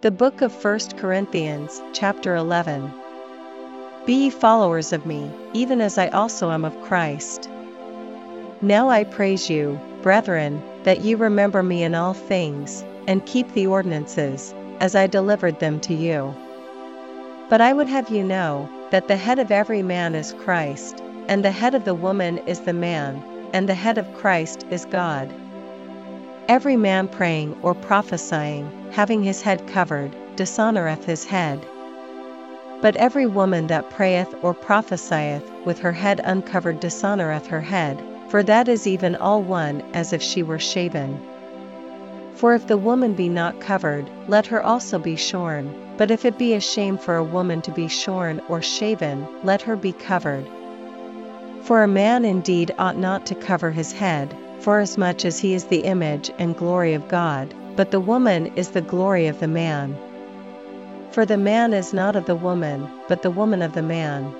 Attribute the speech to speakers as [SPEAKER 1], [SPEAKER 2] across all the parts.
[SPEAKER 1] The book of 1 Corinthians, chapter 11. Be ye followers of me, even as I also am of Christ. Now I praise you, brethren, that ye remember me in all things, and keep the ordinances, as I delivered them to you. But I would have you know, that the head of every man is Christ, and the head of the woman is the man, and the head of Christ is God. Every man praying or prophesying, having his head covered, dishonoureth his head. But every woman that prayeth or prophesieth with her head uncovered dishonoureth her head, for that is even all one as if she were shaven. For if the woman be not covered, let her also be shorn, but if it be a shame for a woman to be shorn or shaven, let her be covered. For a man indeed ought not to cover his head, forasmuch as he is the image and glory of God, but the woman is the glory of the man. For the man is not of the woman, but the woman of the man.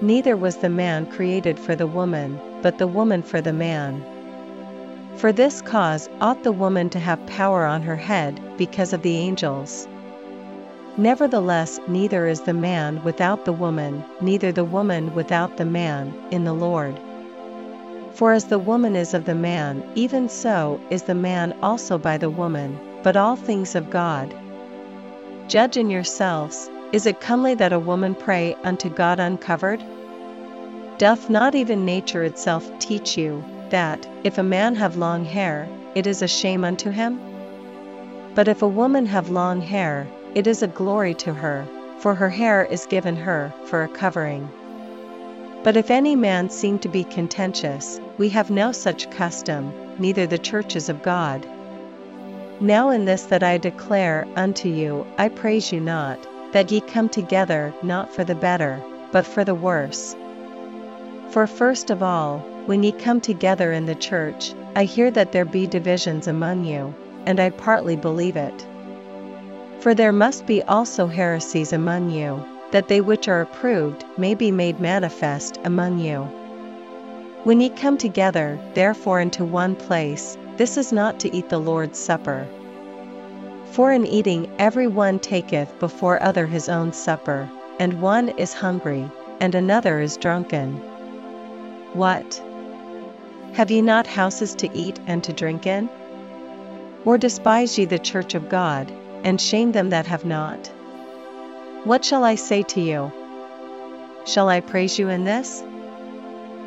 [SPEAKER 1] Neither was the man created for the woman, but the woman for the man. For this cause ought the woman to have power on her head, because of the angels. Nevertheless, neither is the man without the woman, neither the woman without the man, in the Lord. For as the woman is of the man, even so is the man also by the woman, but all things of God. Judge in yourselves, is it comely that a woman pray unto God uncovered? Doth not even nature itself teach you, that, if a man have long hair, it is a shame unto him? But if a woman have long hair, it is a glory to her, for her hair is given her for a covering. But if any man seem to be contentious, we have no such custom, neither the churches of God. Now in this that I declare unto you, I praise you not, that ye come together not for the better, but for the worse. For first of all, when ye come together in the church, I hear that there be divisions among you, and I partly believe it. For there must be also heresies among you, that they which are approved may be made manifest among you. When ye come together, therefore, into one place, this is not to eat the Lord's Supper. For in eating every one taketh before other his own supper, and one is hungry, and another is drunken. What? Have ye not houses to eat and to drink in? Or despise ye the church of God, and shame them that have not? What shall I say to you? Shall I praise you in this?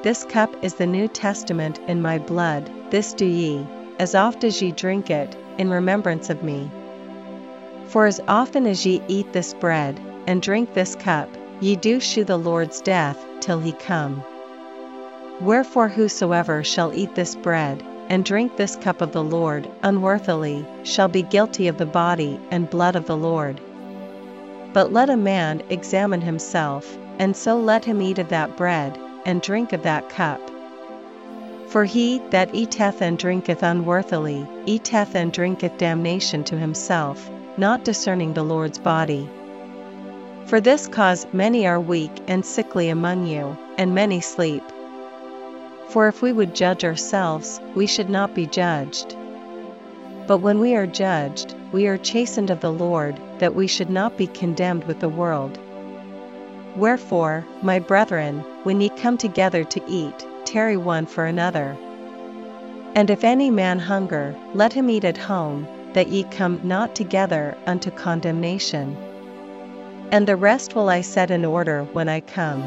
[SPEAKER 1] This cup is the New Testament in my blood, this do ye, as oft as ye drink it, in remembrance of me. For as often as ye eat this bread, and drink this cup, ye do shew the Lord's death, till he come. Wherefore whosoever shall eat this bread, and drink this cup of the Lord unworthily, shall be guilty of the body and blood of the Lord. But let a man examine himself, and so let him eat of that bread, and drink of that cup. For he that eateth and drinketh unworthily, eateth and drinketh damnation to himself, not discerning the Lord's body. For this cause many are weak and sickly among you, and many sleep. For if we would judge ourselves, we should not be judged. But when we are judged, we are chastened of the Lord, that we should not be condemned with the world. Wherefore, my brethren, when ye come together to eat, tarry one for another. And if any man hunger, let him eat at home, that ye come not together unto condemnation. And the rest will I set in order when I come.